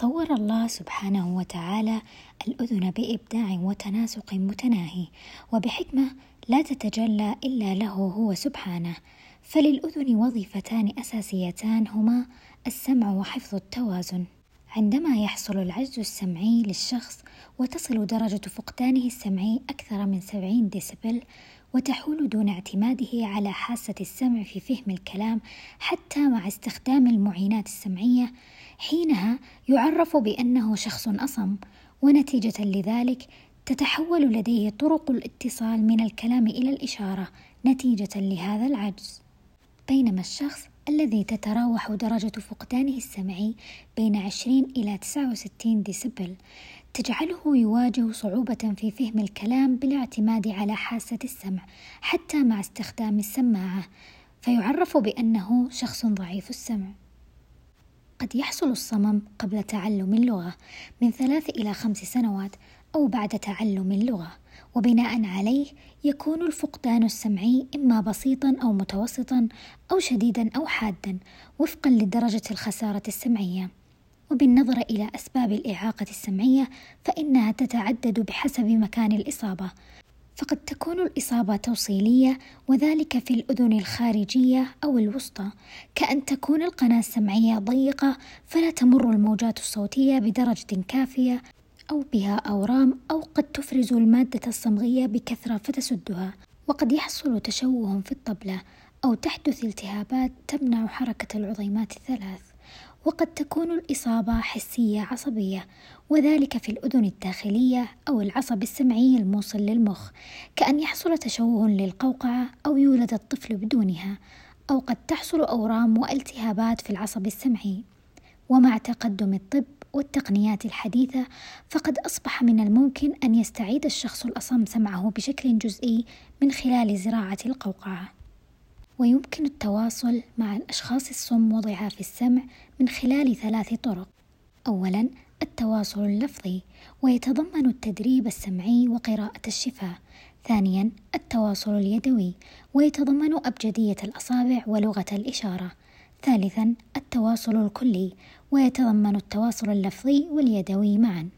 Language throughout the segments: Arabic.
صور الله سبحانه وتعالى الأذن بإبداع وتناسق متناهي وبحكمة لا تتجلى إلا له هو سبحانه. فللأذن وظيفتان أساسيتان هما السمع وحفظ التوازن. عندما يحصل العجز السمعي للشخص وتصل درجة فقدانه السمعي أكثر من 70 ديسبل وتحول دون اعتماده على حاسة السمع في فهم الكلام حتى مع استخدام المعينات السمعية حينها يعرف بأنه شخص أصم ونتيجة لذلك تتحول لديه طرق الاتصال من الكلام إلى الإشارة نتيجة لهذا العجز. بينما الشخص الذي تتراوح درجة فقدانه السمعي بين 20 إلى 69 ديسبل تجعله يواجه صعوبة في فهم الكلام بالاعتماد على حاسة السمع حتى مع استخدام السماعة فيعرف بأنه شخص ضعيف السمع. قد يحصل الصمم قبل تعلم اللغة من ثلاث إلى خمس سنوات أو بعد تعلم اللغة وبناء عليه يكون الفقدان السمعي إما بسيطا أو متوسطا أو شديدا أو حادا وفقا لدرجة الخسارة السمعية. وبالنظر إلى أسباب الإعاقة السمعية فإنها تتعدد بحسب مكان الإصابة. فقد تكون الإصابة توصيلية وذلك في الأذن الخارجية أو الوسطى. كأن تكون القناة السمعية ضيقة فلا تمر الموجات الصوتية بدرجة كافية أو بها أورام أو قد تفرز المادة الصمغية بكثرة فتسدها. وقد يحصل تشوه في الطبلة أو تحدث التهابات تمنع حركة العظيمات الثلاث. وقد تكون الإصابة حسية عصبية وذلك في الأذن الداخلية أو العصب السمعي الموصل للمخ كأن يحصل تشوه للقوقعة أو يولد الطفل بدونها أو قد تحصل أورام والتهابات في العصب السمعي. ومع تقدم الطب والتقنيات الحديثة فقد أصبح من الممكن أن يستعيد الشخص الأصم سمعه بشكل جزئي من خلال زراعة القوقعة. ويمكن التواصل مع الأشخاص الصم وضعاف السمع من خلال ثلاث طرق. أولا التواصل اللفظي ويتضمن التدريب السمعي وقراءة الشفاه ثانيا التواصل اليدوي ويتضمن أبجدية الأصابع ولغة الإشارة. ثالثا التواصل الكلي ويتضمن التواصل اللفظي واليدوي معا.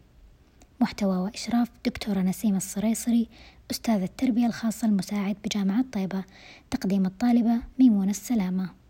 محتوى وإشراف دكتورة نسيمة الصريصري أستاذ التربية الخاصة المساعد بجامعة طيبة. تقديم الطالبة ميمونة السلامة.